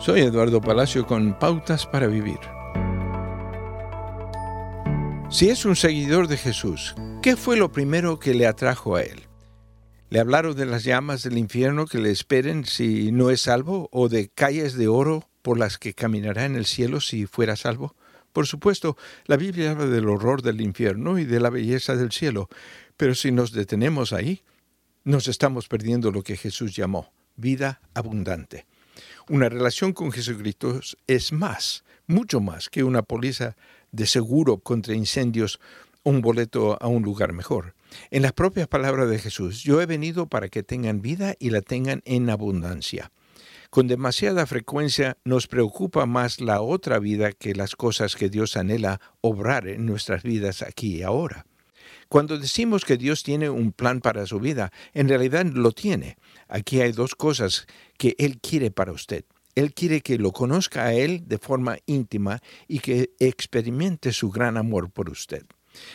Soy Eduardo Palacio con Pautas para Vivir. Si es un seguidor de Jesús, ¿qué fue lo primero que le atrajo a él? ¿Le hablaron de las llamas del infierno que le esperen si no es salvo o de calles de oro por las que caminará en el cielo si fuera salvo? Por supuesto, la Biblia habla del horror del infierno y de la belleza del cielo, pero si nos detenemos ahí, nos estamos perdiendo lo que Jesús llamó vida abundante. Una relación con Jesucristo es más, mucho más que una póliza de seguro contra incendios o un boleto a un lugar mejor. En las propias palabras de Jesús, yo he venido para que tengan vida y la tengan en abundancia. Con demasiada frecuencia nos preocupa más la otra vida que las cosas que Dios anhela obrar en nuestras vidas aquí y ahora. Cuando decimos que Dios tiene un plan para su vida, en realidad lo tiene. Aquí hay dos cosas que Él quiere para usted. Él quiere que lo conozca a Él de forma íntima y que experimente su gran amor por usted.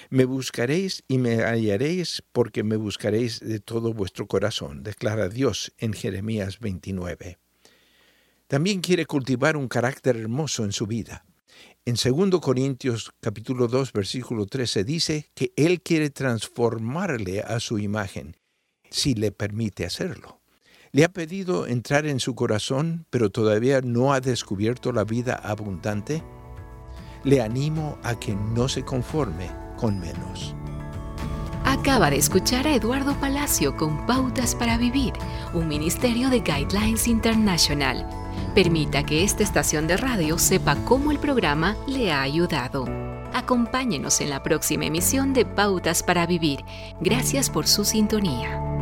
Me buscaréis y me hallaréis porque me buscaréis de todo vuestro corazón, declara Dios en Jeremías 29. También quiere cultivar un carácter hermoso en su vida. En 2 Corintios capítulo 2 versículo 13 dice que Él quiere transformarle a su imagen, si le permite hacerlo. Le ha pedido entrar en su corazón, pero todavía no ha descubierto la vida abundante. Le animo a que no se conforme con menos. Acaba de escuchar a Eduardo Palacio con Pautas para Vivir, un ministerio de Guidelines International. Permita que esta estación de radio sepa cómo el programa le ha ayudado. Acompáñenos en la próxima emisión de Pautas para Vivir. Gracias por su sintonía.